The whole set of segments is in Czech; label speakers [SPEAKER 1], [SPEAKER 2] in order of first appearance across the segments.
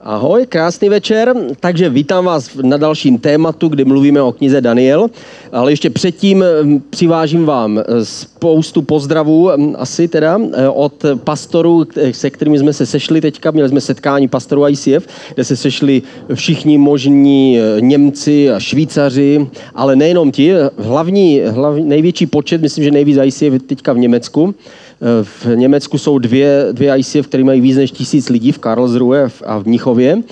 [SPEAKER 1] Ahoj, krásný večer. Takže vítám vás na dalším tématu, kdy mluvíme o knize Daniel. Ale ještě předtím přivážím vám eh, spoustu pozdravů, asi teda, eh, od pastorů, se kterými jsme se sešli teďka. Měli jsme setkání pastorů ICF, kde se sešli všichni možní Němci a Švýcaři, ale nejenom ti. Hlavní, hlavní největší počet, myslím, že nejvíc ICF je teďka v Německu. V Německu jsou dvě, dvě ICF, které mají víc než tisíc lidí v Karlsruhe a v Mnichově.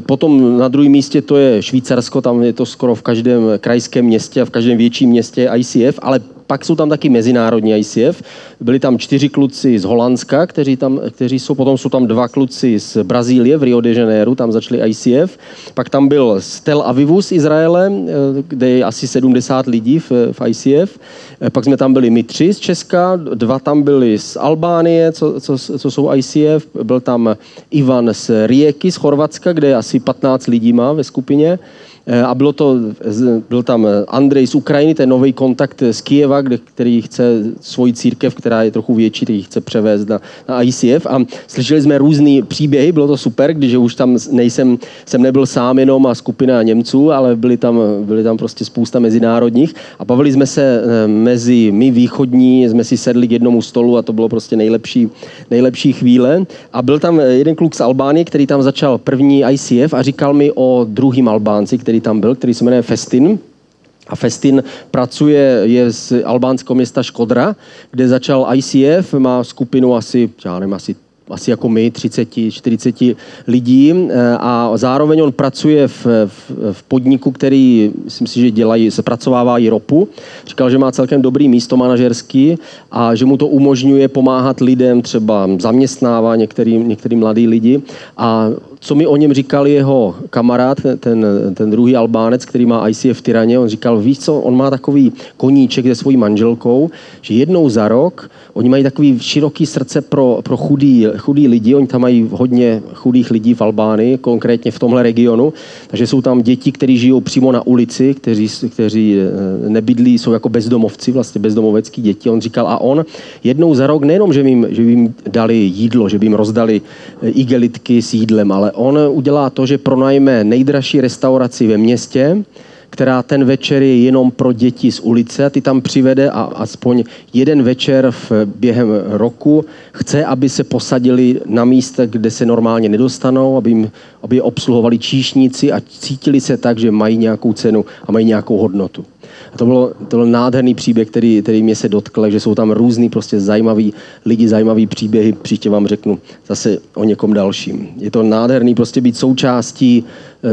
[SPEAKER 1] Potom na druhém místě to je Švýcarsko, tam je to skoro v každém krajském městě a v každém větším městě ICF, ale pak jsou tam taky mezinárodní ICF. Byli tam čtyři kluci z Holandska, kteří, tam, kteří jsou, potom jsou tam dva kluci z Brazílie v Rio de Janeiro, tam začali ICF. Pak tam byl z Tel Avivu z Izraele, eh, kde je asi 70 lidí v, v ICF. Eh, pak jsme tam byli my tři z Česka, dva tam byli z Albánie, co, co, co jsou ICF. Byl tam Ivan z Rijeky z Chorvatska, kde asi 15 lidí má ve skupině. Eh, a bylo to, byl tam Andrej z Ukrajiny, ten nový kontakt z Kijeva, kde, který chce svoji církev, která je trochu větší, který chce převést na, na ICF. A slyšeli jsme různé příběhy, bylo to super, když už tam nejsem, jsem nebyl sám jenom a skupina Němců, ale byli tam, byli tam prostě spousta mezinárodních. A bavili jsme se eh, mezi my východní, jsme si sedli k jednomu stolu a to bylo prostě nejlepší, nejlepší chvíle. A byl tam jeden kluk z Albánie, který tam začal první ICF a říkal mi o druhým Albánci, který tam byl, který se jmenuje Festin. A Festin pracuje, je z albánského města Škodra, kde začal ICF, má skupinu asi, já nevím, asi asi jako my, 30, 40 lidí eh, a zároveň on pracuje v, v, v podniku, který, myslím si, že dělají, se pracovávají ropu. Říkal, že má celkem dobrý místo manažerský a že mu to umožňuje pomáhat lidem, třeba zaměstnává některý, některý mladý lidi a co mi o něm říkal jeho kamarád, ten, ten druhý Albánec, který má ICF Tyraně, on říkal, víš co, on má takový koníček se svojí manželkou, že jednou za rok, oni mají takový široký srdce pro, pro chudý, chudý lidi, oni tam mají hodně chudých lidí v Albánii, konkrétně v tomhle regionu, takže jsou tam děti, kteří žijou přímo na ulici, kteří, kteří eh, nebydlí, jsou jako bezdomovci, vlastně bezdomovecký děti. On říkal, a on jednou za rok, nejenom, že by jim, že by jim dali jídlo, že by jim rozdali eh, igelitky s jídlem, ale on udělá to, že pronajme nejdražší restauraci ve městě, která ten večer je jenom pro děti z ulice a ty tam přivede a aspoň jeden večer v během roku chce, aby se posadili na místa, kde se normálně nedostanou, aby, jim, aby je obsluhovali číšníci a cítili se tak, že mají nějakou cenu a mají nějakou hodnotu. A to, bylo, to byl nádherný příběh, který, který mě se dotkl, že jsou tam různý prostě zajímavý lidi, zajímavý příběhy. Příště vám řeknu zase o někom dalším. Je to nádherný prostě být součástí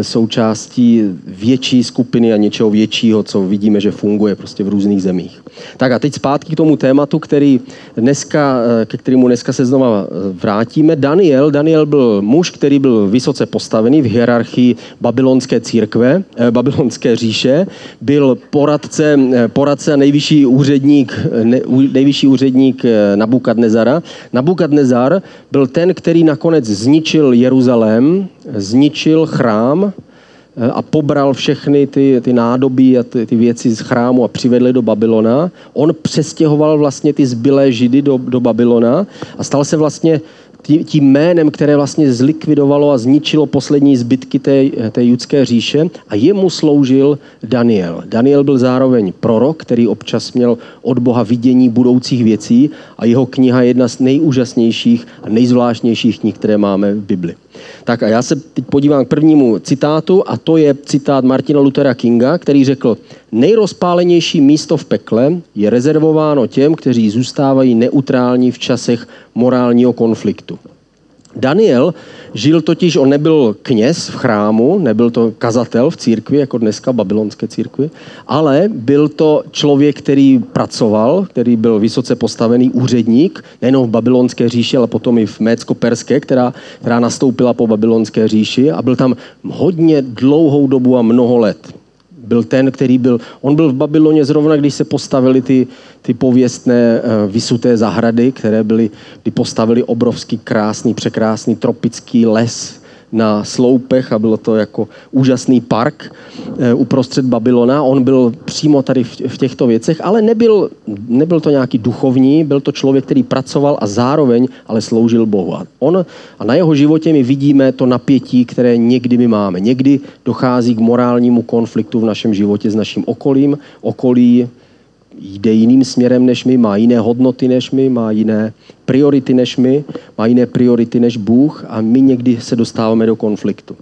[SPEAKER 1] součástí větší skupiny a něčeho většího, co vidíme, že funguje prostě v různých zemích. Tak a teď zpátky k tomu tématu, který dneska, eh, ke kterému dneska se znova eh, vrátíme. Daniel, Daniel byl muž, který byl vysoce postavený v hierarchii babylonské církve, eh, babylonské říše, byl poradce, poradce a nejvyšší úředník, ne, nejvyšší úředník Nabukadnezara. Nabukadnezar byl ten, který nakonec zničil Jeruzalém, zničil chrám, Eh, a pobral všechny ty, ty nádobí a ty, ty věci z chrámu a přivedli do Babylona. On přestěhoval vlastně ty zbylé židy do, do Babylona a stal se vlastně tím jménem, které vlastně zlikvidovalo a zničilo poslední zbytky té, té judské říše a jemu sloužil Daniel. Daniel byl zároveň prorok, který občas měl od Boha vidění budoucích věcí a jeho kniha je jedna z nejúžasnějších a nejzvláštnějších knih, které máme v Bibli. Tak a já se teď podívám k prvnímu citátu a to je citát Martina Luthera Kinga, který řekl, nejrozpálenější místo v pekle je rezervováno těm, kteří zůstávají neutrální v časech morálního konfliktu. Daniel žil totiž, on nebyl kněz v chrámu, nebyl to kazatel v církvi, jako dneska babylonské církvi, ale byl to člověk, který pracoval, který byl vysoce postavený úředník, nejenom v babylonské říši, ale potom i v Mécko-Perské, která, která nastoupila po babylonské říši a byl tam hodně dlouhou dobu a mnoho let byl ten, který byl, on byl v Babyloně zrovna, když se postavili ty, ty pověstné uh, vysuté zahrady, které byly, kdy postavili obrovský krásný, překrásný tropický les na sloupech a bylo to jako úžasný park eh, uprostřed Babylona. On byl přímo tady v těchto věcech, ale nebyl, nebyl to nějaký duchovní, byl to člověk, který pracoval a zároveň ale sloužil Bohu. A, on, a na jeho životě my vidíme to napětí, které někdy my máme. Někdy dochází k morálnímu konfliktu v našem životě s naším okolím. Okolí jde jiným směrem než my, má jiné hodnoty než my, má jiné priority než my, má jiné priority než Bůh a my někdy se dostáváme do konfliktu.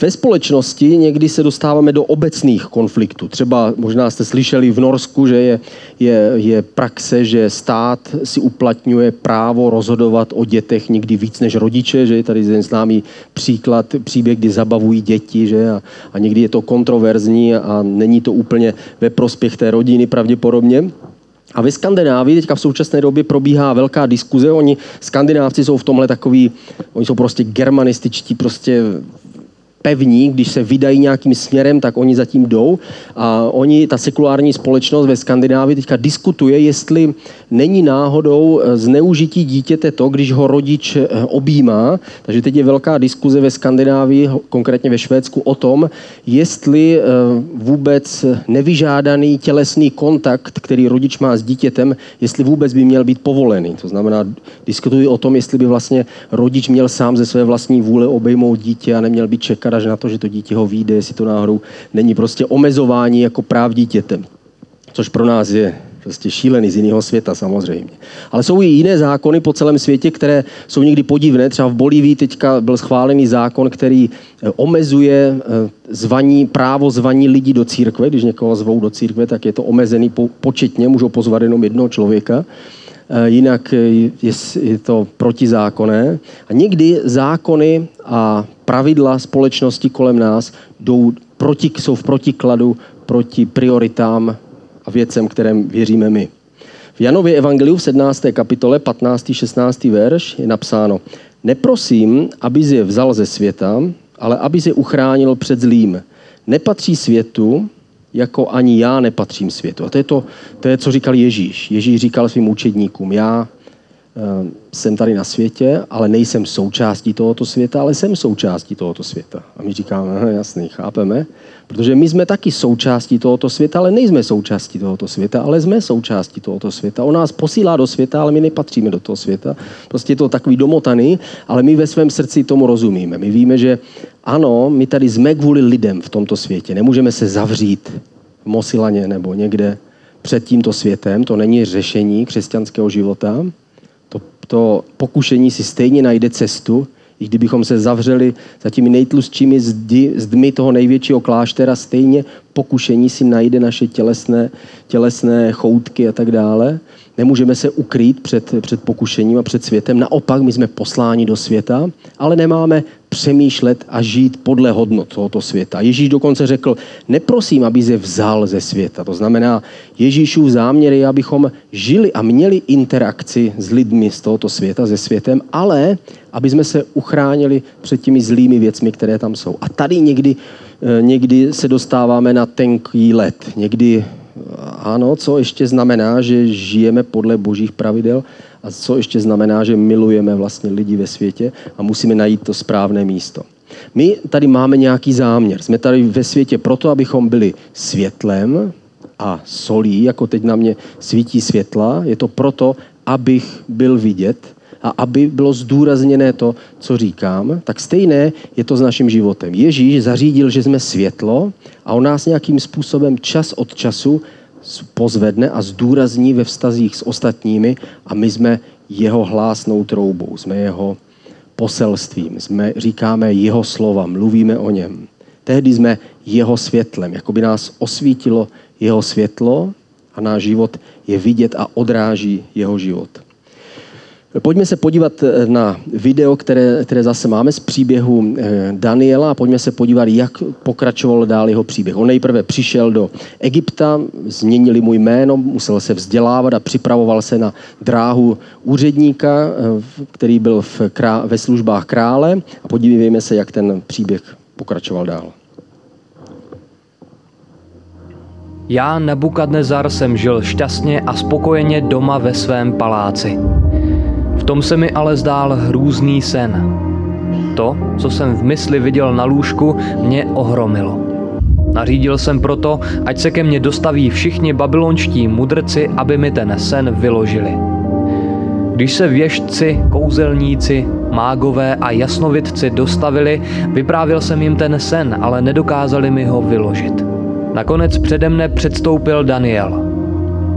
[SPEAKER 1] Ve společnosti někdy se dostáváme do obecných konfliktů. Třeba možná jste slyšeli v Norsku, že je, je, je praxe, že stát si uplatňuje právo rozhodovat o dětech někdy víc než rodiče, že je tady ten známý příklad, příběh, kdy zabavují děti, že a, a někdy je to kontroverzní a není to úplně ve prospěch té rodiny pravděpodobně. A ve Skandinávii teďka v současné době probíhá velká diskuze. Oni, skandinávci jsou v tomhle takový, oni jsou prostě germanističtí, prostě pevní, když se vydají nějakým směrem, tak oni zatím jdou. A oni, ta sekulární společnost ve Skandinávii teďka diskutuje, jestli není náhodou eh, zneužití dítěte to, když ho rodič eh, objímá. Takže teď je velká diskuze ve Skandinávii, konkrétně ve Švédsku, o tom, jestli eh, vůbec nevyžádaný tělesný kontakt, který rodič má s dítětem, jestli vůbec by měl být povolený. To znamená, diskutují o tom, jestli by vlastně rodič měl sám ze své vlastní vůle obejmout dítě a neměl by čekat až na to, že to dítě ho vyjde, jestli to náhodou není prostě omezování jako práv dítětem. Což pro nás je prostě šílený z jiného světa samozřejmě. Ale jsou i jiné zákony po celém světě, které jsou někdy podivné. Třeba v Bolívii teďka byl schválený zákon, který eh, omezuje eh, zvaní, právo zvaní lidí do církve. Když někoho zvou do církve, tak je to omezený početně, můžou pozvat jenom jednoho člověka. Eh, jinak je to protizákonné. A někdy zákony a pravidla společnosti kolem nás jdou proti, jsou v protikladu proti prioritám a věcem, kterým věříme my. V Janově evangeliu v 17. kapitole 15. 16. verš je napsáno Neprosím, aby je vzal ze světa, ale aby je uchránil před zlým. Nepatří světu, jako ani já nepatřím světu. A to je to, to je, co říkal Ježíš. Ježíš říkal svým učedníkům, já jsem tady na světě, ale nejsem součástí tohoto světa, ale jsem součástí tohoto světa. A my říkáme, jasný, chápeme, protože my jsme taky součástí tohoto světa, ale nejsme součástí tohoto světa, ale jsme součástí tohoto světa. On nás posílá do světa, ale my nepatříme do toho světa. Prostě je to takový domotaný, ale my ve svém srdci tomu rozumíme. My víme, že ano, my tady jsme kvůli lidem v tomto světě. Nemůžeme se zavřít v Mosilaně nebo někde před tímto světem. To není řešení křesťanského života to pokušení si stejně najde cestu, i kdybychom se zavřeli za těmi nejtlustšími zdi, zdmi toho největšího kláštera, stejně pokušení si najde naše tělesné, tělesné choutky a tak dále. Nemůžeme se ukrýt před, před pokušením a před světem. Naopak, my jsme posláni do světa, ale nemáme přemýšlet a žít podle hodnot tohoto světa. Ježíš dokonce řekl, neprosím, aby je vzal ze světa. To znamená, Ježíšův záměr je, abychom žili a měli interakci s lidmi z tohoto světa, se světem, ale aby jsme se uchránili před těmi zlými věcmi, které tam jsou. A tady někdy, eh, někdy se dostáváme na tenký let. Někdy ano, co ještě znamená, že žijeme podle božích pravidel a co ještě znamená, že milujeme vlastně lidi ve světě a musíme najít to správné místo. My tady máme nějaký záměr. Jsme tady ve světě proto, abychom byli světlem a solí, jako teď na mě svítí světla. Je to proto, abych byl vidět a aby bylo zdůrazněné to, co říkám, tak stejné je to s naším životem. Ježíš zařídil, že jsme světlo a on nás nějakým způsobem čas od času pozvedne a zdůrazní ve vztazích s ostatními a my jsme jeho hlásnou troubou, jsme jeho poselstvím, jsme, říkáme jeho slova, mluvíme o něm. Tehdy jsme jeho světlem, jako by nás osvítilo jeho světlo a náš život je vidět a odráží jeho život. Pojďme se podívat eh, na video, které, které zase máme z příběhu eh, Daniela a pojďme se podívat, jak pokračoval dál jeho příběh. On nejprve přišel do Egypta, změnili mu jméno, musel se vzdělávat a připravoval se na dráhu úředníka, eh, který byl v krá- ve službách krále a podívejme se, jak ten příběh pokračoval dál.
[SPEAKER 2] Já, Nebukadnezar, jsem žil šťastně a spokojeně doma ve svém paláci. V tom se mi ale zdál hrůzný sen. To, co jsem v mysli viděl na lůžku, mě ohromilo. Nařídil jsem proto, ať se ke mně dostaví všichni babylonští mudrci, aby mi ten sen vyložili. Když se věžci, kouzelníci, mágové a jasnovidci dostavili, vyprávěl jsem jim ten sen, ale nedokázali mi ho vyložit. Nakonec přede mne předstoupil Daniel.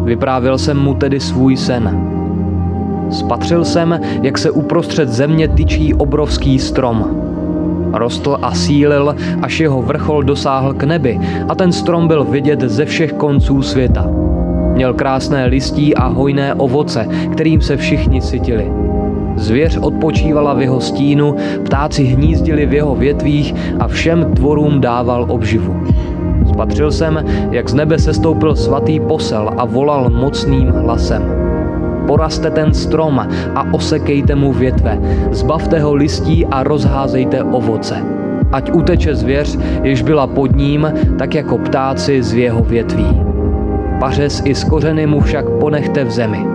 [SPEAKER 2] Vyprávěl jsem mu tedy svůj sen. Spatřil jsem, jak se uprostřed země tyčí obrovský strom. Rostl a sílil, až jeho vrchol dosáhl k nebi a ten strom byl vidět ze všech konců světa. Měl krásné listí a hojné ovoce, kterým se všichni sytili. Zvěř odpočívala v jeho stínu, ptáci hnízdili v jeho větvích a všem tvorům dával obživu. Spatřil jsem, jak z nebe sestoupil svatý posel a volal mocným hlasem. Poraste ten strom a osekejte mu větve, zbavte ho listí a rozházejte ovoce. Ať uteče zvěř, jež byla pod ním, tak jako ptáci z jeho větví. Pařez i z kořeny mu však ponechte v zemi.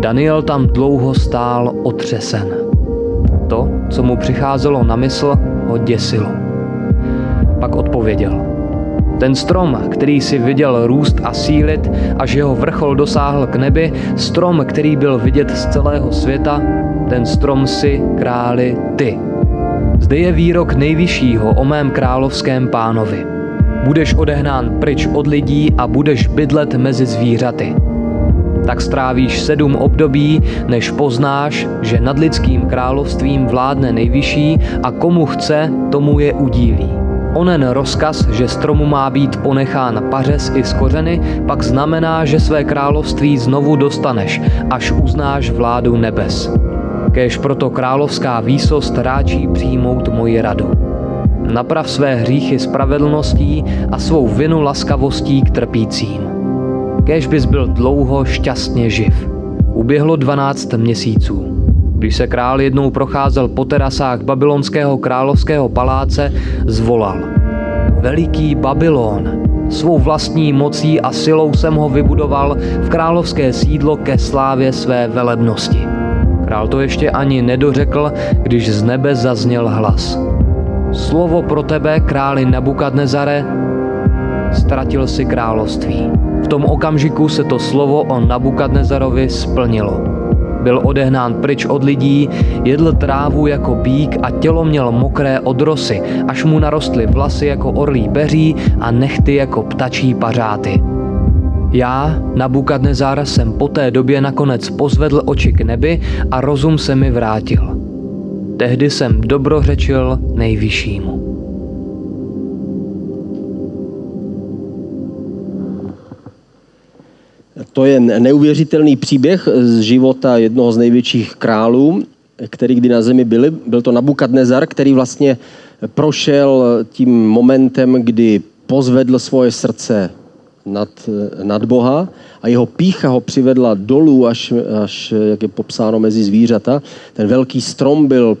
[SPEAKER 2] Daniel tam dlouho stál otřesen. To, co mu přicházelo na mysl, ho děsilo. Pak odpověděl – ten strom, který si viděl růst a sílit, až jeho vrchol dosáhl k nebi, strom, který byl vidět z celého světa, ten strom si králi ty. Zde je výrok nejvyššího o mém královském pánovi. Budeš odehnán pryč od lidí a budeš bydlet mezi zvířaty. Tak strávíš sedm období, než poznáš, že nad lidským královstvím vládne nejvyšší a komu chce, tomu je udílí. Onen rozkaz, že stromu má být ponechán pařez i z kořeny, pak znamená, že své království znovu dostaneš, až uznáš vládu nebes. Kéž proto královská výsost ráčí přijmout moji radu. Naprav své hříchy spravedlností a svou vinu laskavostí k trpícím. Kéž bys byl dlouho šťastně živ. Uběhlo 12 měsíců. Když se král jednou procházel po terasách babylonského královského paláce, zvolal. Veliký Babylon, svou vlastní mocí a silou jsem ho vybudoval v královské sídlo ke slávě své velebnosti. Král to ještě ani nedořekl, když z nebe zazněl hlas. Slovo pro tebe, králi Nabukadnezare, ztratil si království. V tom okamžiku se to slovo o Nabukadnezarovi splnilo. Byl odehnán pryč od lidí, jedl trávu jako bík a tělo měl mokré od rosy, až mu narostly vlasy jako orlí beří a nechty jako ptačí pařáty. Já, Nabukadnezar, jsem po té době nakonec pozvedl oči k nebi a rozum se mi vrátil. Tehdy jsem dobrořečil nejvyššímu.
[SPEAKER 1] To je neuvěřitelný příběh z života jednoho z největších králů, který kdy na zemi byli. Byl to Nabukadnezar, který vlastně prošel tím momentem, kdy pozvedl svoje srdce nad, nad Boha a jeho pícha ho přivedla dolů, až, až jak je popsáno mezi zvířata. Ten velký strom byl,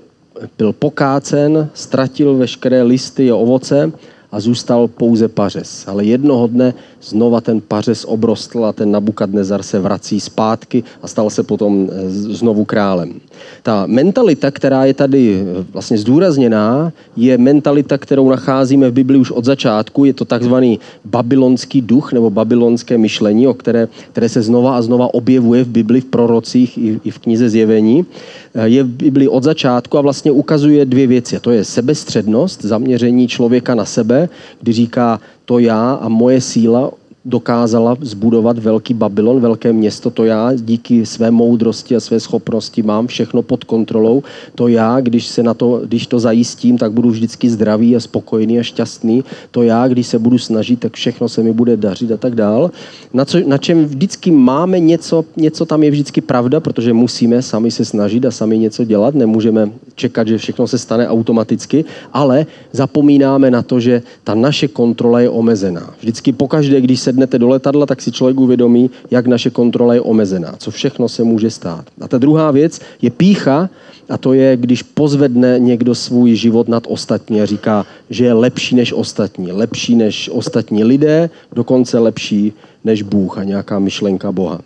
[SPEAKER 1] byl pokácen, ztratil veškeré listy a ovoce a zůstal pouze pařez. Ale jednoho dne znova ten pařez obrostl a ten Nabukadnezar se vrací zpátky a stal se potom eh, znovu králem. Ta mentalita, která je tady eh, vlastně zdůrazněná, je mentalita, kterou nacházíme v Bibli už od začátku. Je to takzvaný babylonský duch nebo babylonské myšlení, o které, které se znova a znova objevuje v Bibli, v prorocích i, i v knize Zjevení. Eh, je v Bibli od začátku a vlastně ukazuje dvě věci. To je sebestřednost, zaměření člověka na sebe, kdy říká, to já a moje síla dokázala zbudovat velký Babylon, velké město, to já díky své moudrosti a své schopnosti mám všechno pod kontrolou. To já, když se na to, když to zajistím, tak budu vždycky zdravý a spokojený a šťastný. To já, když se budu snažit, tak všechno se mi bude dařit a tak dál. Na, co, na čem vždycky máme něco, něco tam je vždycky pravda, protože musíme sami se snažit a sami něco dělat, nemůžeme čekat, že všechno se stane automaticky, ale zapomínáme na to, že ta naše kontrola je omezená. Vždycky pokaždé, když se sednete do letadla, tak si člověk uvědomí, jak naše kontrola je omezená, co všechno se může stát. A ta druhá věc je pícha, a to je, když pozvedne někdo svůj život nad ostatní a říká, že je lepší než ostatní, lepší než ostatní lidé, dokonce lepší než Bůh a nějaká myšlenka Boha.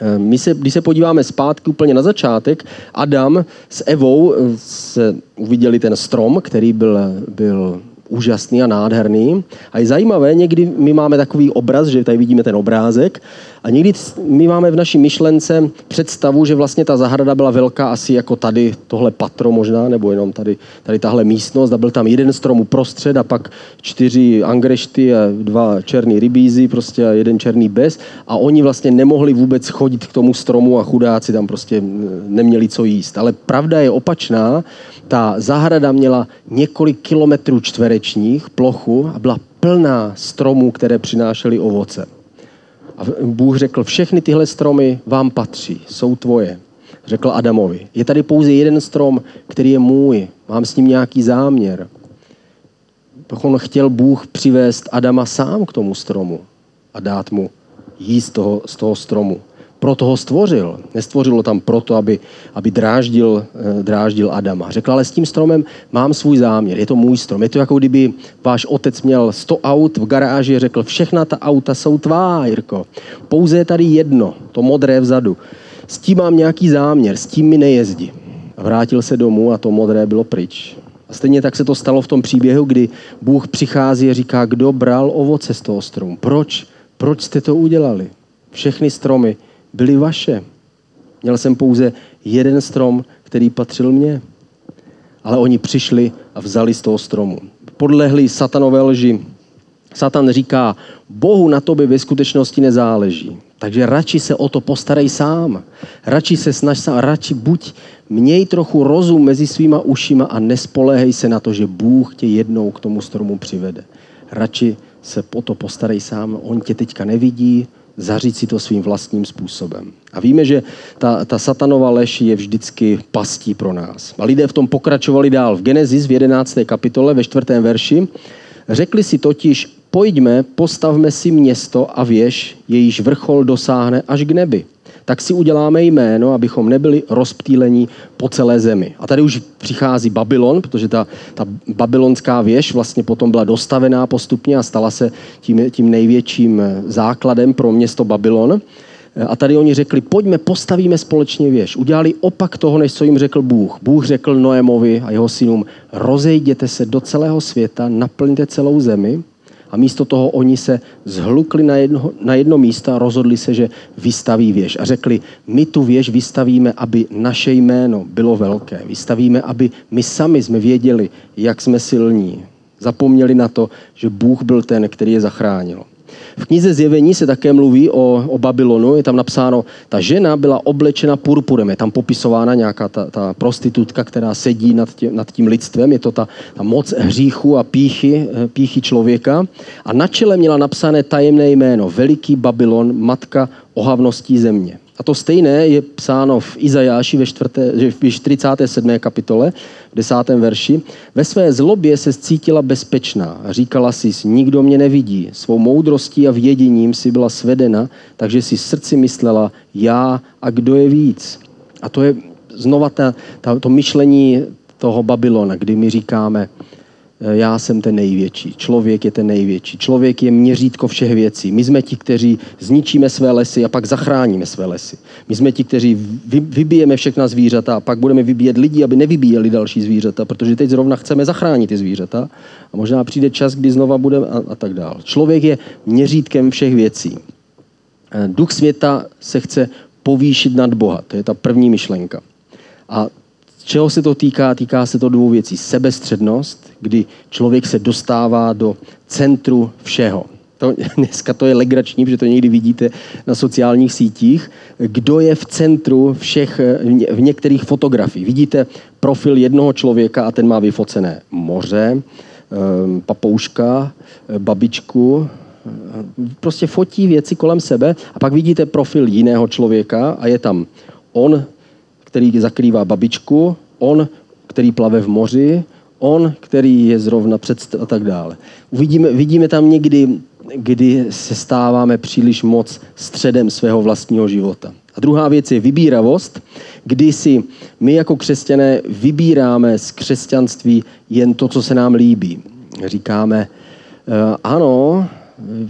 [SPEAKER 1] Eh, my se, když se podíváme zpátky úplně na začátek, Adam s Evou eh, se uviděli ten strom, který byl, byl úžasný a nádherný. A je zajímavé, někdy my máme takový obraz, že tady vidíme ten obrázek, a někdy my máme v naší myšlence představu, že vlastně ta zahrada byla velká asi jako tady tohle patro možná, nebo jenom tady, tady tahle místnost a byl tam jeden strom uprostřed a pak čtyři angrešty a dva černý rybízy prostě a jeden černý bez a oni vlastně nemohli vůbec chodit k tomu stromu a chudáci tam prostě neměli co jíst. Ale pravda je opačná, ta zahrada měla několik kilometrů čtverečních plochu a byla plná stromů, které přinášely ovoce. A Bůh řekl, všechny tyhle stromy vám patří, jsou tvoje. Řekl Adamovi, je tady pouze jeden strom, který je můj, mám s ním nějaký záměr. On chtěl Bůh přivést Adama sám k tomu stromu a dát mu jíst toho, z toho stromu proto ho stvořil. Nestvořilo tam proto, aby, aby dráždil, eh, dráždil Adama. Řekl, ale s tím stromem mám svůj záměr, je to můj strom. Je to jako kdyby váš otec měl 100 aut v garáži a řekl, všechna ta auta jsou tvá, Jirko. Pouze je tady jedno, to modré vzadu. S tím mám nějaký záměr, s tím mi nejezdí. A vrátil se domů a to modré bylo pryč. A stejně tak se to stalo v tom příběhu, kdy Bůh přichází a říká, kdo bral ovoce z toho stromu. Proč? Proč jste to udělali? Všechny stromy byly vaše. Měl jsem pouze jeden strom, který patřil mně. Ale oni přišli a vzali z toho stromu. Podlehli satanové lži. Satan říká, Bohu na tobě ve skutečnosti nezáleží. Takže radši se o to postarej sám. Radši se snaž sám, radši buď, měj trochu rozum mezi svýma ušima a nespoléhej se na to, že Bůh tě jednou k tomu stromu přivede. Radši se o to postarej sám. On tě teďka nevidí, zaříct si to svým vlastním způsobem. A víme, že ta, ta satanova lež je vždycky pastí pro nás. A lidé v tom pokračovali dál. V Genesis v 11. kapitole ve 4. verši řekli si totiž, pojďme, postavme si město a věž, jejíž vrchol dosáhne až k nebi tak si uděláme jméno, abychom nebyli rozptýlení po celé zemi. A tady už přichází Babylon, protože ta, ta babylonská věž vlastně potom byla dostavená postupně a stala se tím, tím největším základem pro město Babylon. A tady oni řekli, pojďme, postavíme společně věž. Udělali opak toho, než co jim řekl Bůh. Bůh řekl Noémovi a jeho synům, rozejděte se do celého světa, naplňte celou zemi a místo toho oni se zhlukli na jedno, na jedno místo a rozhodli se, že vystaví věž. A řekli, my tu věž vystavíme, aby naše jméno bylo velké. Vystavíme, aby my sami jsme věděli, jak jsme silní. Zapomněli na to, že Bůh byl ten, který je zachránil. V knize Zjevení se také mluví o, o Babylonu, je tam napsáno, ta žena byla oblečena purpurem, je tam popisována nějaká ta, ta prostitutka, která sedí nad tím, nad tím lidstvem, je to ta, ta moc hříchu a píchy, eh, píchy člověka. A na čele měla napsané tajemné jméno, Veliký Babylon, matka ohavností země. A to stejné je psáno v Izajáši ve, čtvrté, v 47. kapitole, v 10. verši. Ve své zlobě se cítila bezpečná. Říkala si, nikdo mě nevidí. Svou moudrostí a věděním si byla svedena, takže si srdci myslela, já a kdo je víc. A to je znova ta, ta, to myšlení toho Babylona, kdy my říkáme, já jsem ten největší, člověk je ten největší, člověk je měřítko všech věcí. My jsme ti, kteří zničíme své lesy a pak zachráníme své lesy. My jsme ti, kteří vybijeme všechna zvířata a pak budeme vybíjet lidi, aby nevybíjeli další zvířata, protože teď zrovna chceme zachránit ty zvířata a možná přijde čas, kdy znova budeme a, a tak dál. Člověk je měřítkem všech věcí. Eh, duch světa se chce povýšit nad Boha, to je ta první myšlenka. A čeho se to týká? Týká se to dvou věcí. Sebestřednost, kdy člověk se dostává do centru všeho. To, dneska to je legrační, protože to někdy vidíte na sociálních sítích. Kdo je v centru všech, v některých fotografií. Vidíte profil jednoho člověka a ten má vyfocené moře, ehm, papouška, babičku, prostě fotí věci kolem sebe a pak vidíte profil jiného člověka a je tam on který zakrývá babičku, on, který plave v moři, on, který je zrovna před a tak dále. Uvidíme, vidíme tam někdy, kdy se stáváme příliš moc středem svého vlastního života. A druhá věc je vybíravost, kdy si my jako křesťané vybíráme z křesťanství jen to, co se nám líbí. Říkáme, eh, ano,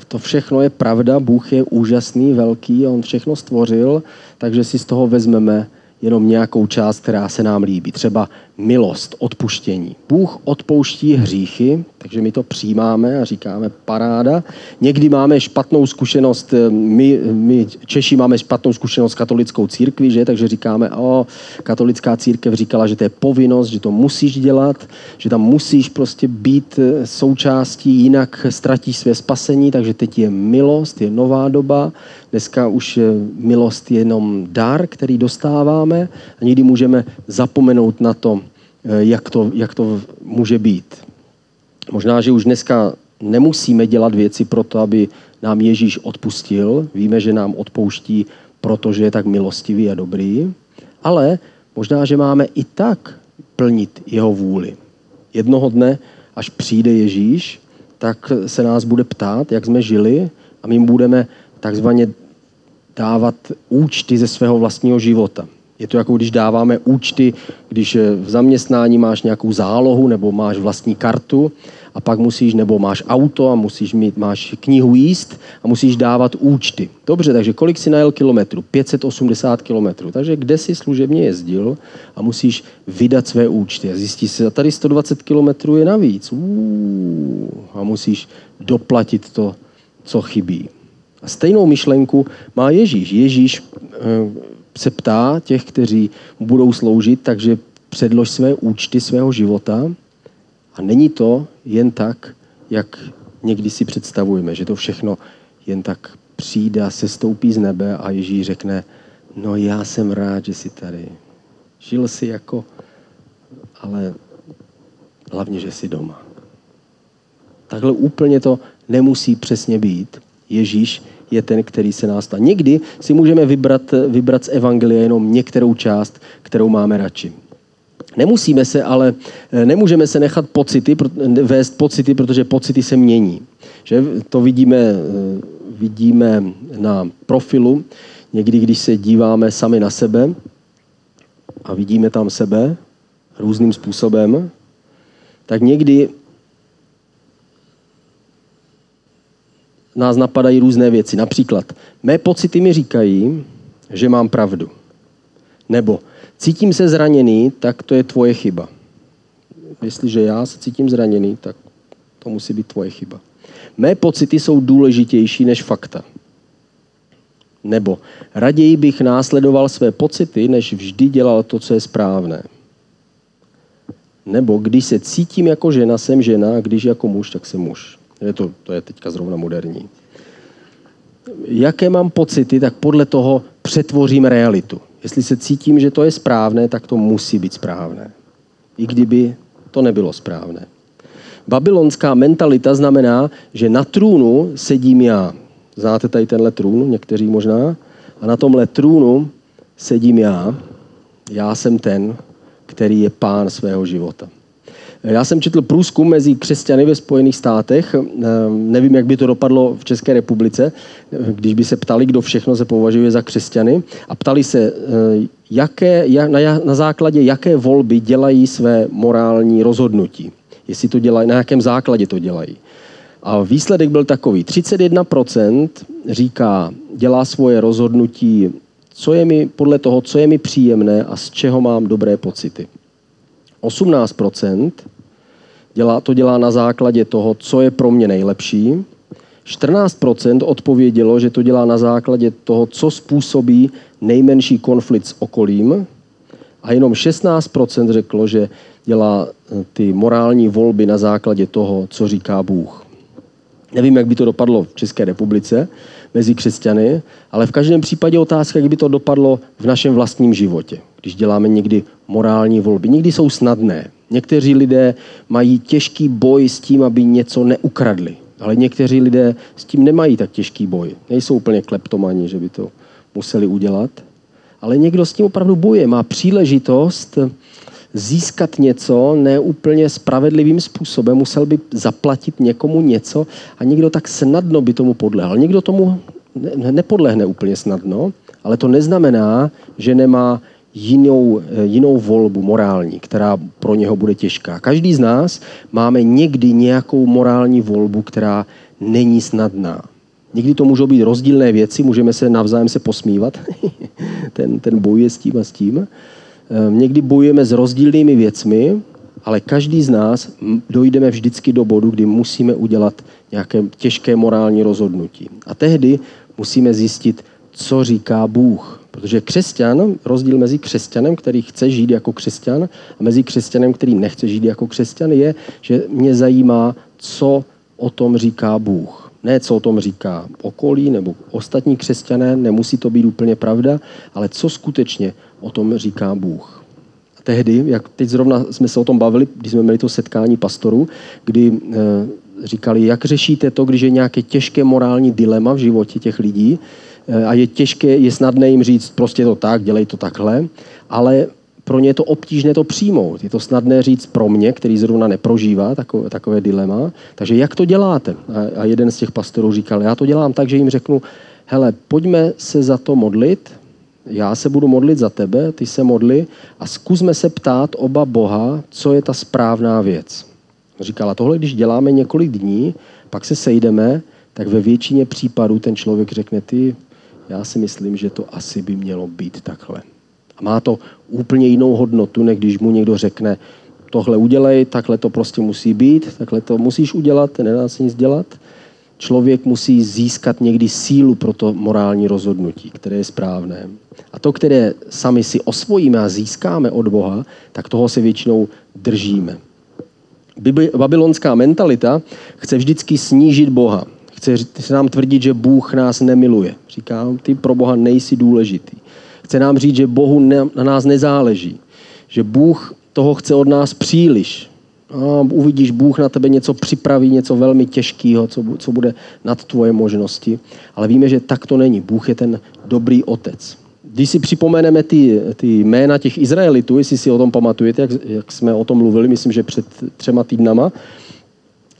[SPEAKER 1] to všechno je pravda, Bůh je úžasný, velký, on všechno stvořil, takže si z toho vezmeme jenom nějakou část, která se nám líbí. Třeba milost, odpuštění. Bůh odpouští hříchy, takže my to přijímáme a říkáme paráda. Někdy máme špatnou zkušenost, my, my Češi máme špatnou zkušenost s katolickou církví, že? takže říkáme, o, katolická církev říkala, že to je povinnost, že to musíš dělat, že tam musíš prostě být součástí, jinak ztratíš své spasení, takže teď je milost, je nová doba, dneska už milost je jenom dar, který dostáváme a někdy můžeme zapomenout na to, Eh, jak to, jak to může být. Možná, že už dneska nemusíme dělat věci pro to, aby nám Ježíš odpustil. Víme, že nám odpouští, protože je tak milostivý a dobrý. Ale možná, že máme i tak plnit jeho vůli. Jednoho dne, až přijde Ježíš, tak se nás bude ptát, jak jsme žili a my budeme takzvaně dávat účty ze svého vlastního života. Je to jako když dáváme účty, když eh, v zaměstnání máš nějakou zálohu nebo máš vlastní kartu a pak musíš, nebo máš auto a musíš mít, máš knihu jíst a musíš dávat účty. Dobře, takže kolik si najel kilometrů? 580 kilometrů. Takže kde si služebně jezdil a musíš vydat své účty a zjistíš si, tady 120 kilometrů je navíc. Uuu, a musíš doplatit to, co chybí. A stejnou myšlenku má Ježíš. Ježíš eh, se ptá těch, kteří budou sloužit, takže předlož své účty svého života a není to jen tak, jak někdy si představujeme, že to všechno jen tak přijde a se stoupí z nebe a Ježíš řekne, no já jsem rád, že jsi tady. Žil jsi jako, ale hlavně, že jsi doma. Takhle úplně to nemusí přesně být. Ježíš je ten, který se nás stá. Někdy si můžeme vybrat, vybrat z Evangelia jenom některou část, kterou máme radši. Nemusíme se ale, nemůžeme se nechat pocity, vést pocity, protože pocity se mění. Že to vidíme, vidíme na profilu, někdy, když se díváme sami na sebe a vidíme tam sebe různým způsobem, tak někdy nás napadají různé věci. Například, mé pocity mi říkají, že mám pravdu. Nebo cítím se zraněný, tak to je tvoje chyba. Jestliže já se cítím zraněný, tak to musí být tvoje chyba. Mé pocity jsou důležitější než fakta. Nebo raději bych následoval své pocity, než vždy dělal to, co je správné. Nebo když se cítím jako žena, jsem žena, a když jako muž, tak jsem muž. Je to, to je teďka zrovna moderní. Jaké mám pocity, tak podle toho přetvořím realitu. Jestli se cítím, že to je správné, tak to musí být správné. I kdyby to nebylo správné. Babylonská mentalita znamená, že na trůnu sedím já. Znáte tady tenhle trůn, někteří možná? A na tomhle trůnu sedím já. Já jsem ten, který je pán svého života. Já jsem četl průzkum mezi křesťany ve Spojených státech. Eh, nevím, jak by to dopadlo v České republice, když by se ptali, kdo všechno se považuje za křesťany. A ptali se, eh, jaké, na základě jaké volby dělají své morální rozhodnutí. Jestli to dělají, na jakém základě to dělají. A výsledek byl takový. 31% říká, dělá svoje rozhodnutí co je mi, podle toho, co je mi příjemné a z čeho mám dobré pocity. 18% Dělá, to dělá na základě toho, co je pro mě nejlepší. 14% odpovědělo, že to dělá na základě toho, co způsobí nejmenší konflikt s okolím. A jenom 16% řeklo, že dělá eh, ty morální volby na základě toho, co říká Bůh. Nevím, jak by to dopadlo v České republice mezi křesťany, ale v každém případě otázka, jak by to dopadlo v našem vlastním životě, když děláme někdy morální volby. Někdy jsou snadné, Někteří lidé mají těžký boj s tím, aby něco neukradli. Ale někteří lidé s tím nemají tak těžký boj. Nejsou úplně kleptomani, že by to museli udělat. Ale někdo s tím opravdu boje. Má příležitost získat něco neúplně spravedlivým způsobem. Musel by zaplatit někomu něco a někdo tak snadno by tomu podlehl. Někdo tomu nepodlehne úplně snadno, ale to neznamená, že nemá jinou, eh, jinou volbu morální, která pro něho bude těžká. Každý z nás máme někdy nějakou morální volbu, která není snadná. Někdy to můžou být rozdílné věci, můžeme se navzájem se posmívat. ten, ten bojuje s tím a s tím. Ehm, někdy bojujeme s rozdílnými věcmi, ale každý z nás dojdeme vždycky do bodu, kdy musíme udělat nějaké těžké morální rozhodnutí. A tehdy musíme zjistit, co říká Bůh. Protože křesťan, rozdíl mezi křesťanem, který chce žít jako křesťan, a mezi křesťanem, který nechce žít jako křesťan, je, že mě zajímá, co o tom říká Bůh. Ne, co o tom říká okolí nebo ostatní křesťané, nemusí to být úplně pravda, ale co skutečně o tom říká Bůh. A tehdy, jak teď zrovna jsme se o tom bavili, když jsme měli to setkání pastorů, kdy e, říkali, jak řešíte to, když je nějaké těžké morální dilema v životě těch lidí, Eh, a je těžké, je snadné jim říct, prostě to tak, dělej to takhle, ale pro ně je to obtížné to přijmout. Je to snadné říct pro mě, který zrovna neprožívá takové, takové dilema. Takže jak to děláte? A, a jeden z těch pastorů říkal, já to dělám tak, že jim řeknu, hele, pojďme se za to modlit, já se budu modlit za tebe, ty se modli a zkusme se ptát oba Boha, co je ta správná věc. Říkala, tohle když děláme několik dní, pak se sejdeme, tak ve většině případů ten člověk řekne, ty, já si myslím, že to asi by mělo být takhle. A má to úplně jinou hodnotu, než když mu někdo řekne, tohle udělej, takhle to prostě musí být, takhle to musíš udělat, nedá se nic dělat. Člověk musí získat někdy sílu pro to morální rozhodnutí, které je správné. A to, které sami si osvojíme a získáme od Boha, tak toho se většinou držíme. Babylonská mentalita chce vždycky snížit Boha. Chce nám tvrdit, že Bůh nás nemiluje. Říká, ty pro Boha nejsi důležitý. Chce nám říct, že Bohu na nás nezáleží. Že Bůh toho chce od nás příliš. Uvidíš, Bůh na tebe něco připraví, něco velmi těžkého, co, co bude nad tvoje možnosti. Ale víme, že tak to není. Bůh je ten dobrý otec. Když si připomeneme ty, ty jména těch Izraelitů, jestli si o tom pamatujete, jak, jak jsme o tom mluvili, myslím, že před třema týdnama,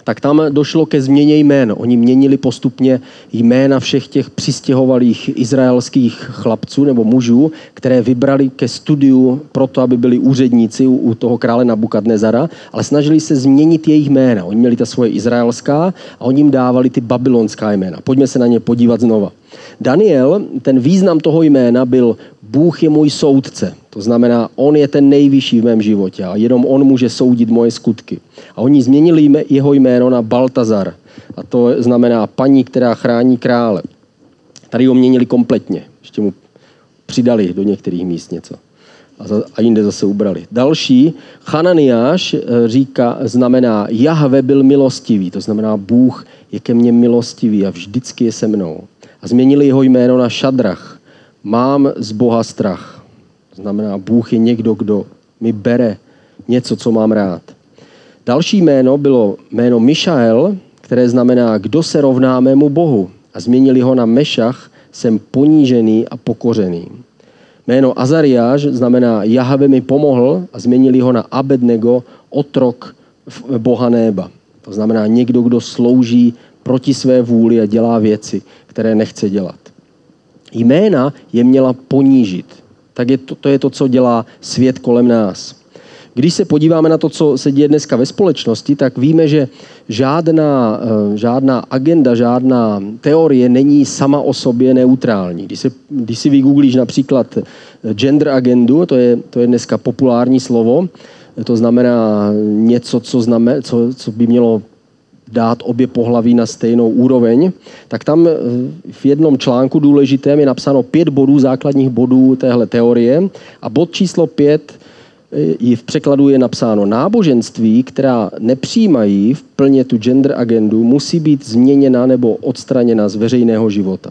[SPEAKER 1] tak tam došlo ke změně jmén. Oni měnili postupně jména všech těch přistěhovalých izraelských chlapců nebo mužů, které vybrali ke studiu proto, aby byli úředníci u, toho krále Nabukadnezara, ale snažili se změnit jejich jména. Oni měli ta svoje izraelská a oni jim dávali ty babylonská jména. Pojďme se na ně podívat znova. Daniel, ten význam toho jména byl Bůh je můj soudce. To znamená, on je ten nejvyšší v mém životě a jenom on může soudit moje skutky. A oni změnili jeho jméno na Baltazar. A to znamená paní, která chrání krále. Tady ho měnili kompletně. Ještě mu přidali do některých míst něco. A, jinde zase ubrali. Další, Hananiáš eh, říká, znamená, Jahve byl milostivý, to znamená, Bůh je ke mně milostivý a vždycky je se mnou. A změnili jeho jméno na Šadrach. Mám z Boha strach. Znamená, Bůh je někdo, kdo mi bere něco, co mám rád. Další jméno bylo jméno Mišael, které znamená, kdo se rovná mému Bohu. A změnili ho na Mešach, jsem ponížený a pokořený. Jméno Azariáš znamená, Jahve mi pomohl a změnili ho na Abednego, otrok Boha néba. To znamená někdo, kdo slouží proti své vůli a dělá věci, které nechce dělat. Jména je měla ponížit. Tak je to, to je to, co dělá svět kolem nás. Když se podíváme na to, co se děje dneska ve společnosti, tak víme, že žádná, eh, žádná agenda, žádná teorie není sama o sobě neutrální. Když, se, když si vygooglíš například gender agendu, to je, to je dneska populární slovo, to znamená něco, co, znamen, co, co by mělo dát obě pohlaví na stejnou úroveň, tak tam eh, v jednom článku důležitém je napsáno pět bodů, základních bodů téhle teorie a bod číslo pět i v překladu je napsáno náboženství, která nepřijímají v plně tu gender agendu, musí být změněna nebo odstraněna z veřejného života.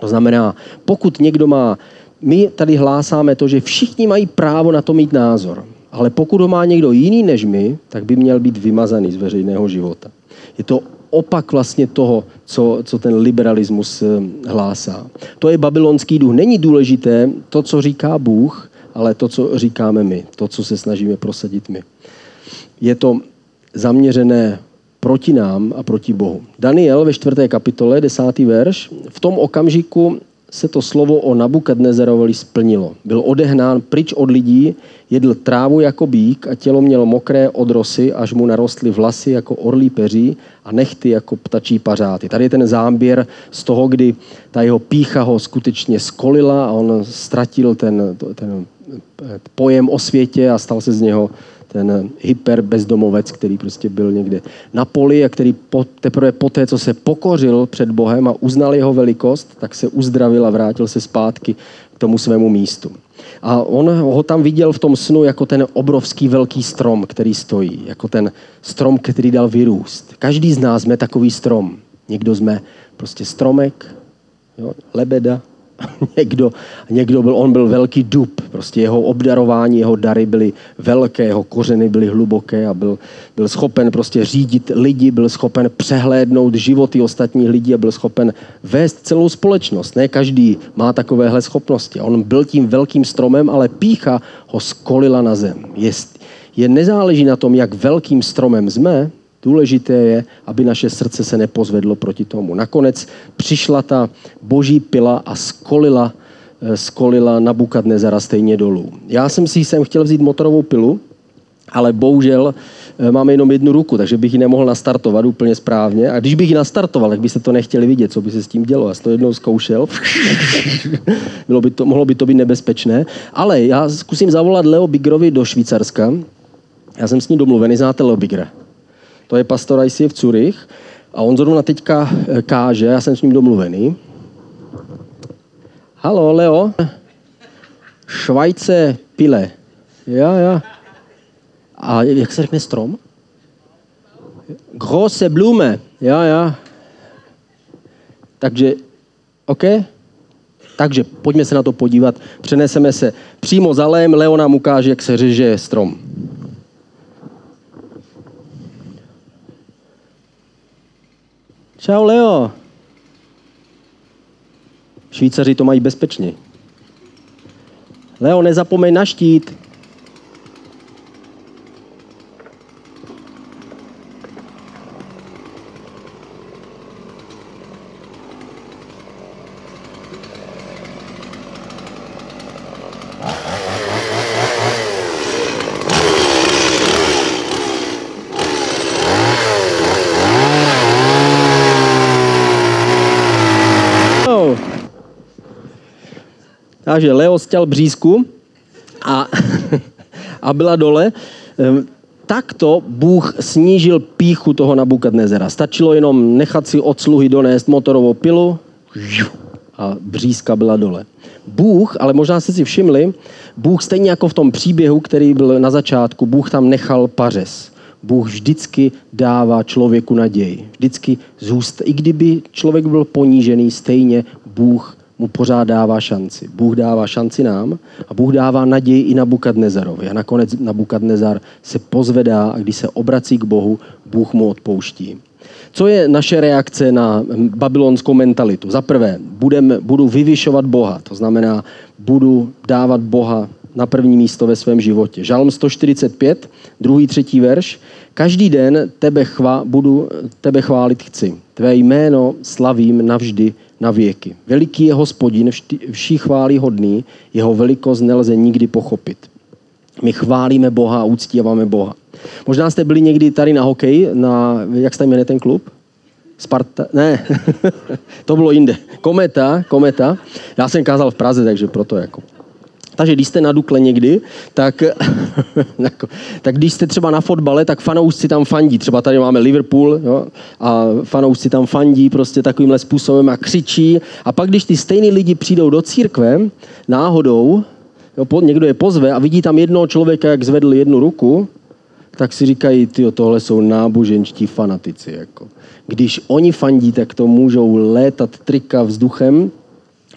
[SPEAKER 1] To znamená, pokud někdo má, my tady hlásáme to, že všichni mají právo na to mít názor, ale pokud ho má někdo jiný než my, tak by měl být vymazaný z veřejného života. Je to opak vlastně toho, co, co ten liberalismus eh, hlásá. To je babylonský duch. Není důležité to, co říká Bůh, ale to, co říkáme my, to, co se snažíme prosadit my. Je to zaměřené proti nám a proti Bohu. Daniel ve čtvrté kapitole, desátý verš, v tom okamžiku se to slovo o Nabukadnezarovi splnilo. Byl odehnán pryč od lidí, jedl trávu jako bík a tělo mělo mokré od rosy, až mu narostly vlasy jako orlí peří a nechty jako ptačí pařáty. Tady je ten záběr z toho, kdy ta jeho pícha ho skutečně skolila a on ztratil ten, ten pojem o světě a stal se z něho ten hyper bezdomovec, který prostě byl někde na poli a který po, teprve poté, co se pokořil před Bohem a uznal jeho velikost, tak se uzdravil a vrátil se zpátky k tomu svému místu. A on ho tam viděl v tom snu jako ten obrovský velký strom, který stojí, jako ten strom, který dal vyrůst. Každý z nás jsme takový strom. Někdo jsme prostě stromek, jo, lebeda, někdo, někdo byl, on byl velký dub, prostě jeho obdarování, jeho dary byly velké, jeho kořeny byly hluboké a byl, byl schopen prostě řídit lidi, byl schopen přehlédnout životy ostatních lidí a byl schopen vést celou společnost. Ne každý má takovéhle schopnosti. On byl tím velkým stromem, ale pícha ho skolila na zem. Je, je nezáleží na tom, jak velkým stromem jsme, Důležité je, aby naše srdce se nepozvedlo proti tomu. Nakonec přišla ta boží pila a skolila, eh, skolila Nabukadnezara stejně dolů. Já jsem si sem chtěl vzít motorovou pilu, ale bohužel eh, máme jenom jednu ruku, takže bych ji nemohl nastartovat úplně správně. A když bych ji nastartoval, tak byste to nechtěli vidět, co by se s tím dělo. Já jsem to jednou zkoušel. Bylo by to, mohlo by to být nebezpečné. Ale já zkusím zavolat Leo Bigrovi do Švýcarska. Já jsem s ním domluvený, znáte Leo Bigra to je pastor ICF Zurich. A on zrovna teďka eh, káže, já jsem s ním domluvený. Halo, Leo. Švajce pile. Ja, ja. A jak se řekne strom? Große Blume. Ja, ja. Takže, OK? Takže pojďme se na to podívat. Přeneseme se přímo za lém. Leo nám ukáže, jak se řeže strom. Čau, Leo. Švýcaři to mají bezpečně. Leo, nezapomeň na štít. Takže Leo stěl břízku a, a byla dole. Ehm, takto Bůh snížil píchu toho Nabukadnezera. Stačilo jenom nechat si od sluhy donést motorovou pilu a břízka byla dole. Bůh, ale možná jste si všimli, Bůh stejně jako v tom příběhu, který byl na začátku, Bůh tam nechal pařez. Bůh vždycky dává člověku naději. Vždycky zůst, i kdyby člověk byl ponížený, stejně Bůh mu pořád dává šanci. Bůh dává šanci nám a Bůh dává naději i na Bukadnezarovi. A nakonec na Bukadnezar se pozvedá a když se obrací k Bohu, Bůh mu odpouští. Co je naše reakce na babylonskou mentalitu? Za prvé, budu vyvyšovat Boha, to znamená, budu dávat Boha na první místo ve svém životě. Žalm 145, druhý, třetí verš. Každý den tebe, chvá, budu tebe chválit chci. Tvé jméno slavím navždy na věky. Veliký je hospodin, vší chválí hodný, jeho velikost nelze nikdy pochopit. My chválíme Boha a Boha. Možná jste byli někdy tady na hokej, na, jak se jmenuje ten klub? Sparta? Ne, to bylo jinde. Kometa, Kometa. Já jsem kázal v Praze, takže proto jako takže když jste na Dukle někdy, tak, jako, tak když jste třeba na fotbale, tak fanoušci tam fandí. Třeba tady máme Liverpool jo, a fanoušci tam fandí prostě takovýmhle způsobem a křičí. A pak, když ty stejný lidi přijdou do církve náhodou, jo, po, někdo je pozve a vidí tam jednoho člověka, jak zvedl jednu ruku, tak si říkají, ty tohle jsou náboženští fanatici. Jako. Když oni fandí, tak to můžou létat trika vzduchem,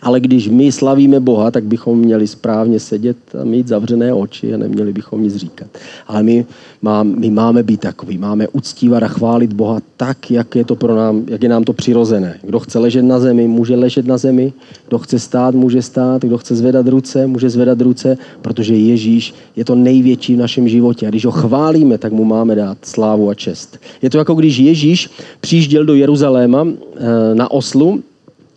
[SPEAKER 1] ale když my slavíme Boha, tak bychom měli správně sedět a mít zavřené oči a neměli bychom nic říkat. Ale my, má, my máme být takový, máme uctívat a chválit Boha tak, jak je, to pro nám, jak je nám to přirozené. Kdo chce ležet na zemi, může ležet na zemi. Kdo chce stát, může stát. Kdo chce zvedat ruce, může zvedat ruce, protože Ježíš je to největší v našem životě. A když ho chválíme, tak mu máme dát slávu a čest. Je to jako když Ježíš přijížděl do Jeruzaléma eh, na oslu,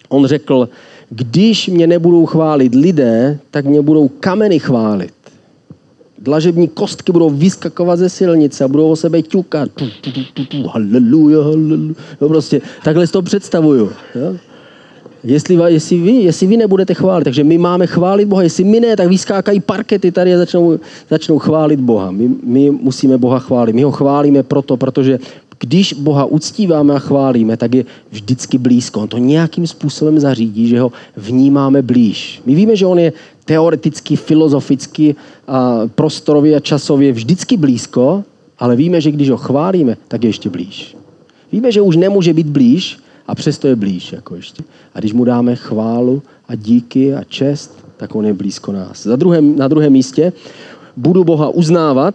[SPEAKER 1] on řekl, když mě nebudou chválit lidé, tak mě budou kameny chválit. Dlažební kostky budou vyskakovat ze silnice a budou o sebe ťukat. Haleluja, haleluja. No prostě takhle si to představuju. Jo? Jestli, jestli, vy, jestli vy nebudete chválit, takže my máme chválit Boha, jestli my ne, tak vyskákají parkety tady a začnou, začnou chválit Boha. My, my musíme Boha chválit. My ho chválíme proto, protože když Boha uctíváme a chválíme, tak je vždycky blízko. On to nějakým způsobem zařídí, že ho vnímáme blíž. My víme, že on je teoreticky, filozoficky, a prostorově a časově vždycky blízko, ale víme, že když ho chválíme, tak je ještě blíž. Víme, že už nemůže být blíž, a přesto je blíž. Jako ještě. A když mu dáme chválu a díky a čest, tak on je blízko nás. Za druhém, na druhém místě budu Boha uznávat,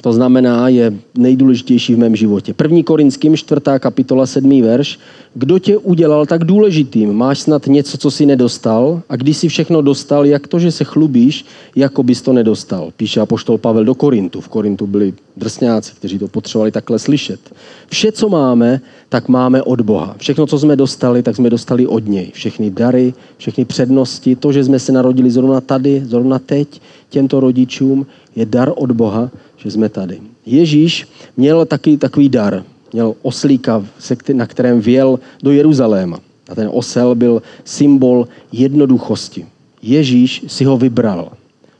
[SPEAKER 1] to znamená, je nejdůležitější v mém životě. První Korinským, čtvrtá kapitola, sedmý verš. Kdo tě udělal tak důležitým? Máš snad něco, co si nedostal? A když si všechno dostal, jak to, že se chlubíš, jako bys to nedostal? Píše apoštol Pavel do Korintu. V Korintu byli drsňáci, kteří to potřebovali takhle slyšet. Vše, co máme, tak máme od Boha. Všechno, co jsme dostali, tak jsme dostali od něj. Všechny dary, všechny přednosti, to, že jsme se narodili zrovna tady, zrovna teď, těmto rodičům, je dar od Boha, že jsme tady. Ježíš měl taky takový dar. Měl oslíka, na kterém věl do Jeruzaléma. A ten osel byl symbol jednoduchosti. Ježíš si ho vybral.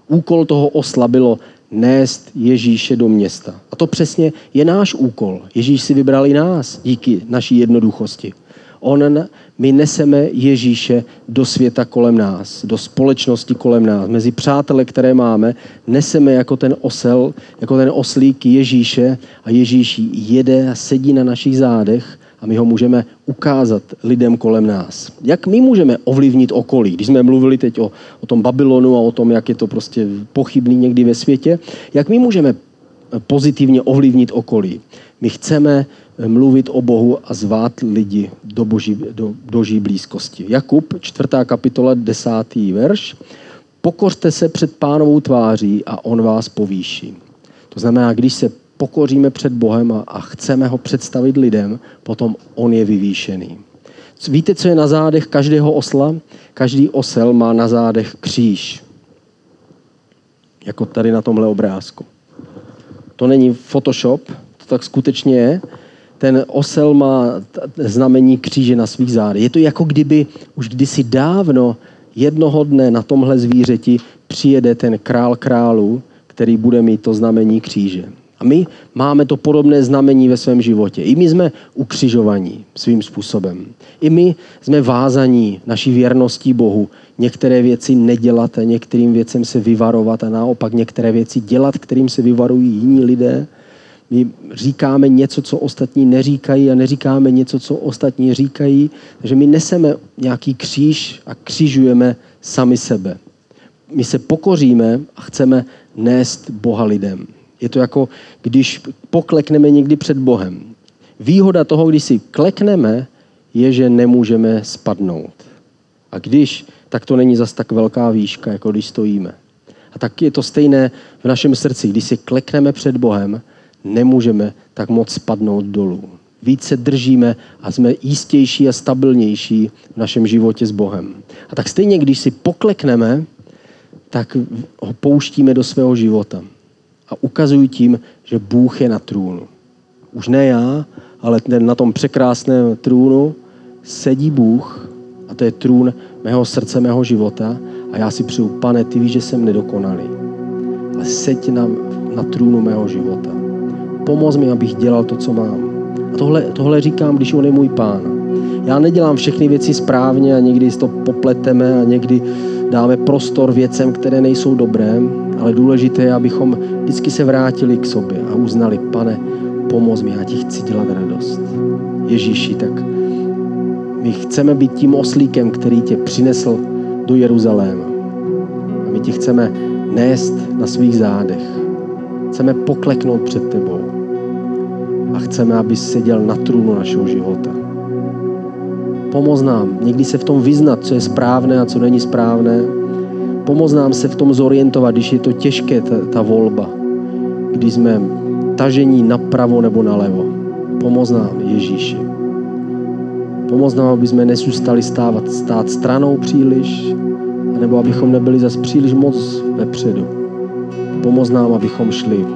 [SPEAKER 1] Úkol toho osla bylo nést Ježíše do města. A to přesně je náš úkol. Ježíš si vybral i nás díky naší jednoduchosti. On, my neseme Ježíše do světa kolem nás, do společnosti kolem nás, mezi přátele, které máme, neseme jako ten osel, jako ten oslík Ježíše a Ježíš jede a sedí na našich zádech a my ho můžeme ukázat lidem kolem nás. Jak my můžeme ovlivnit okolí? Když jsme mluvili teď o, o tom Babylonu a o tom, jak je to prostě pochybný někdy ve světě, jak my můžeme pozitivně ovlivnit okolí? My chceme mluvit o Bohu a zvát lidi do boží, do boží blízkosti. Jakub, čtvrtá kapitola, desátý verš. Pokořte se před pánovou tváří a on vás povýší. To znamená, když se pokoříme před Bohem a, a chceme ho představit lidem, potom on je vyvýšený. Víte, co je na zádech každého osla? Každý osel má na zádech kříž. Jako tady na tomhle obrázku. To není Photoshop, to tak skutečně je ten osel má znamení kříže na svých zádech. Je to jako kdyby už kdysi dávno jednoho dne na tomhle zvířeti přijede ten král králů, který bude mít to znamení kříže. A my máme to podobné znamení ve svém životě. I my jsme ukřižovaní svým způsobem. I my jsme vázaní naší věrností Bohu. Některé věci nedělat a některým věcem se vyvarovat a naopak některé věci dělat, kterým se vyvarují jiní lidé. My říkáme něco, co ostatní neříkají a neříkáme něco, co ostatní říkají. Takže my neseme nějaký kříž a křižujeme sami sebe. My se pokoříme a chceme nést Boha lidem. Je to jako, když poklekneme někdy před Bohem. Výhoda toho, když si klekneme, je, že nemůžeme spadnout. A když, tak to není zas tak velká výška, jako když stojíme. A tak je to stejné v našem srdci. Když si klekneme před Bohem, nemůžeme tak moc spadnout dolů. Více držíme a jsme jistější a stabilnější v našem životě s Bohem. A tak stejně, když si poklekneme, tak ho pouštíme do svého života. A ukazují tím, že Bůh je na trůnu. Už ne já, ale na tom překrásném trůnu sedí Bůh a to je trůn mého srdce, mého života. A já si přeju, pane, ty víš, že jsem nedokonalý. Ale seď na, na trůnu mého života pomoz mi, abych dělal to, co mám. A tohle, tohle říkám, když on je můj pán. Já nedělám všechny věci správně a někdy to popleteme a někdy dáme prostor věcem, které nejsou dobré, ale důležité je, abychom vždycky se vrátili k sobě a uznali, pane, pomoz mi, já ti chci dělat radost. Ježíši, tak my chceme být tím oslíkem, který tě přinesl do Jeruzaléma. A my ti chceme nést na svých zádech. Chceme pokleknout před tebou chceme, aby seděl na trůnu našeho života. Pomoz nám někdy se v tom vyznat, co je správné a co není správné. Pomoz nám se v tom zorientovat, když je to těžké, ta, ta volba. Když jsme tažení napravo nebo nalevo. Pomoz nám, Ježíši. Pomoz nám, aby jsme nesustali stávat, stát stranou příliš, nebo abychom nebyli zas příliš moc vepředu. Pomoz nám, abychom šli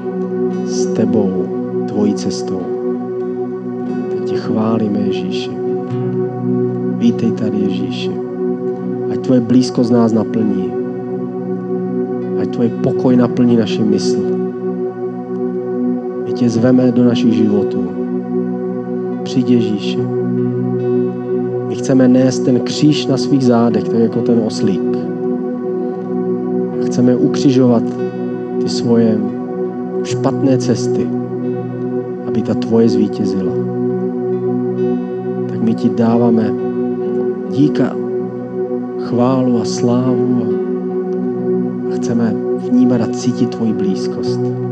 [SPEAKER 1] s tebou, tvojí cestou. Chválíme, Ježíši. Vítej tady, Ježíši. Ať tvoje blízkost nás naplní. Ať tvoje pokoj naplní naši mysl. My tě zveme do našich životů. Přijď Ježíši. My chceme nést ten kříž na svých zádech, tak jako ten oslík. A chceme ukřižovat ty svoje špatné cesty, aby ta tvoje zvítězila. Ti dáváme díka, chválu a slávu a chceme vnímat a cítit tvoji blízkost.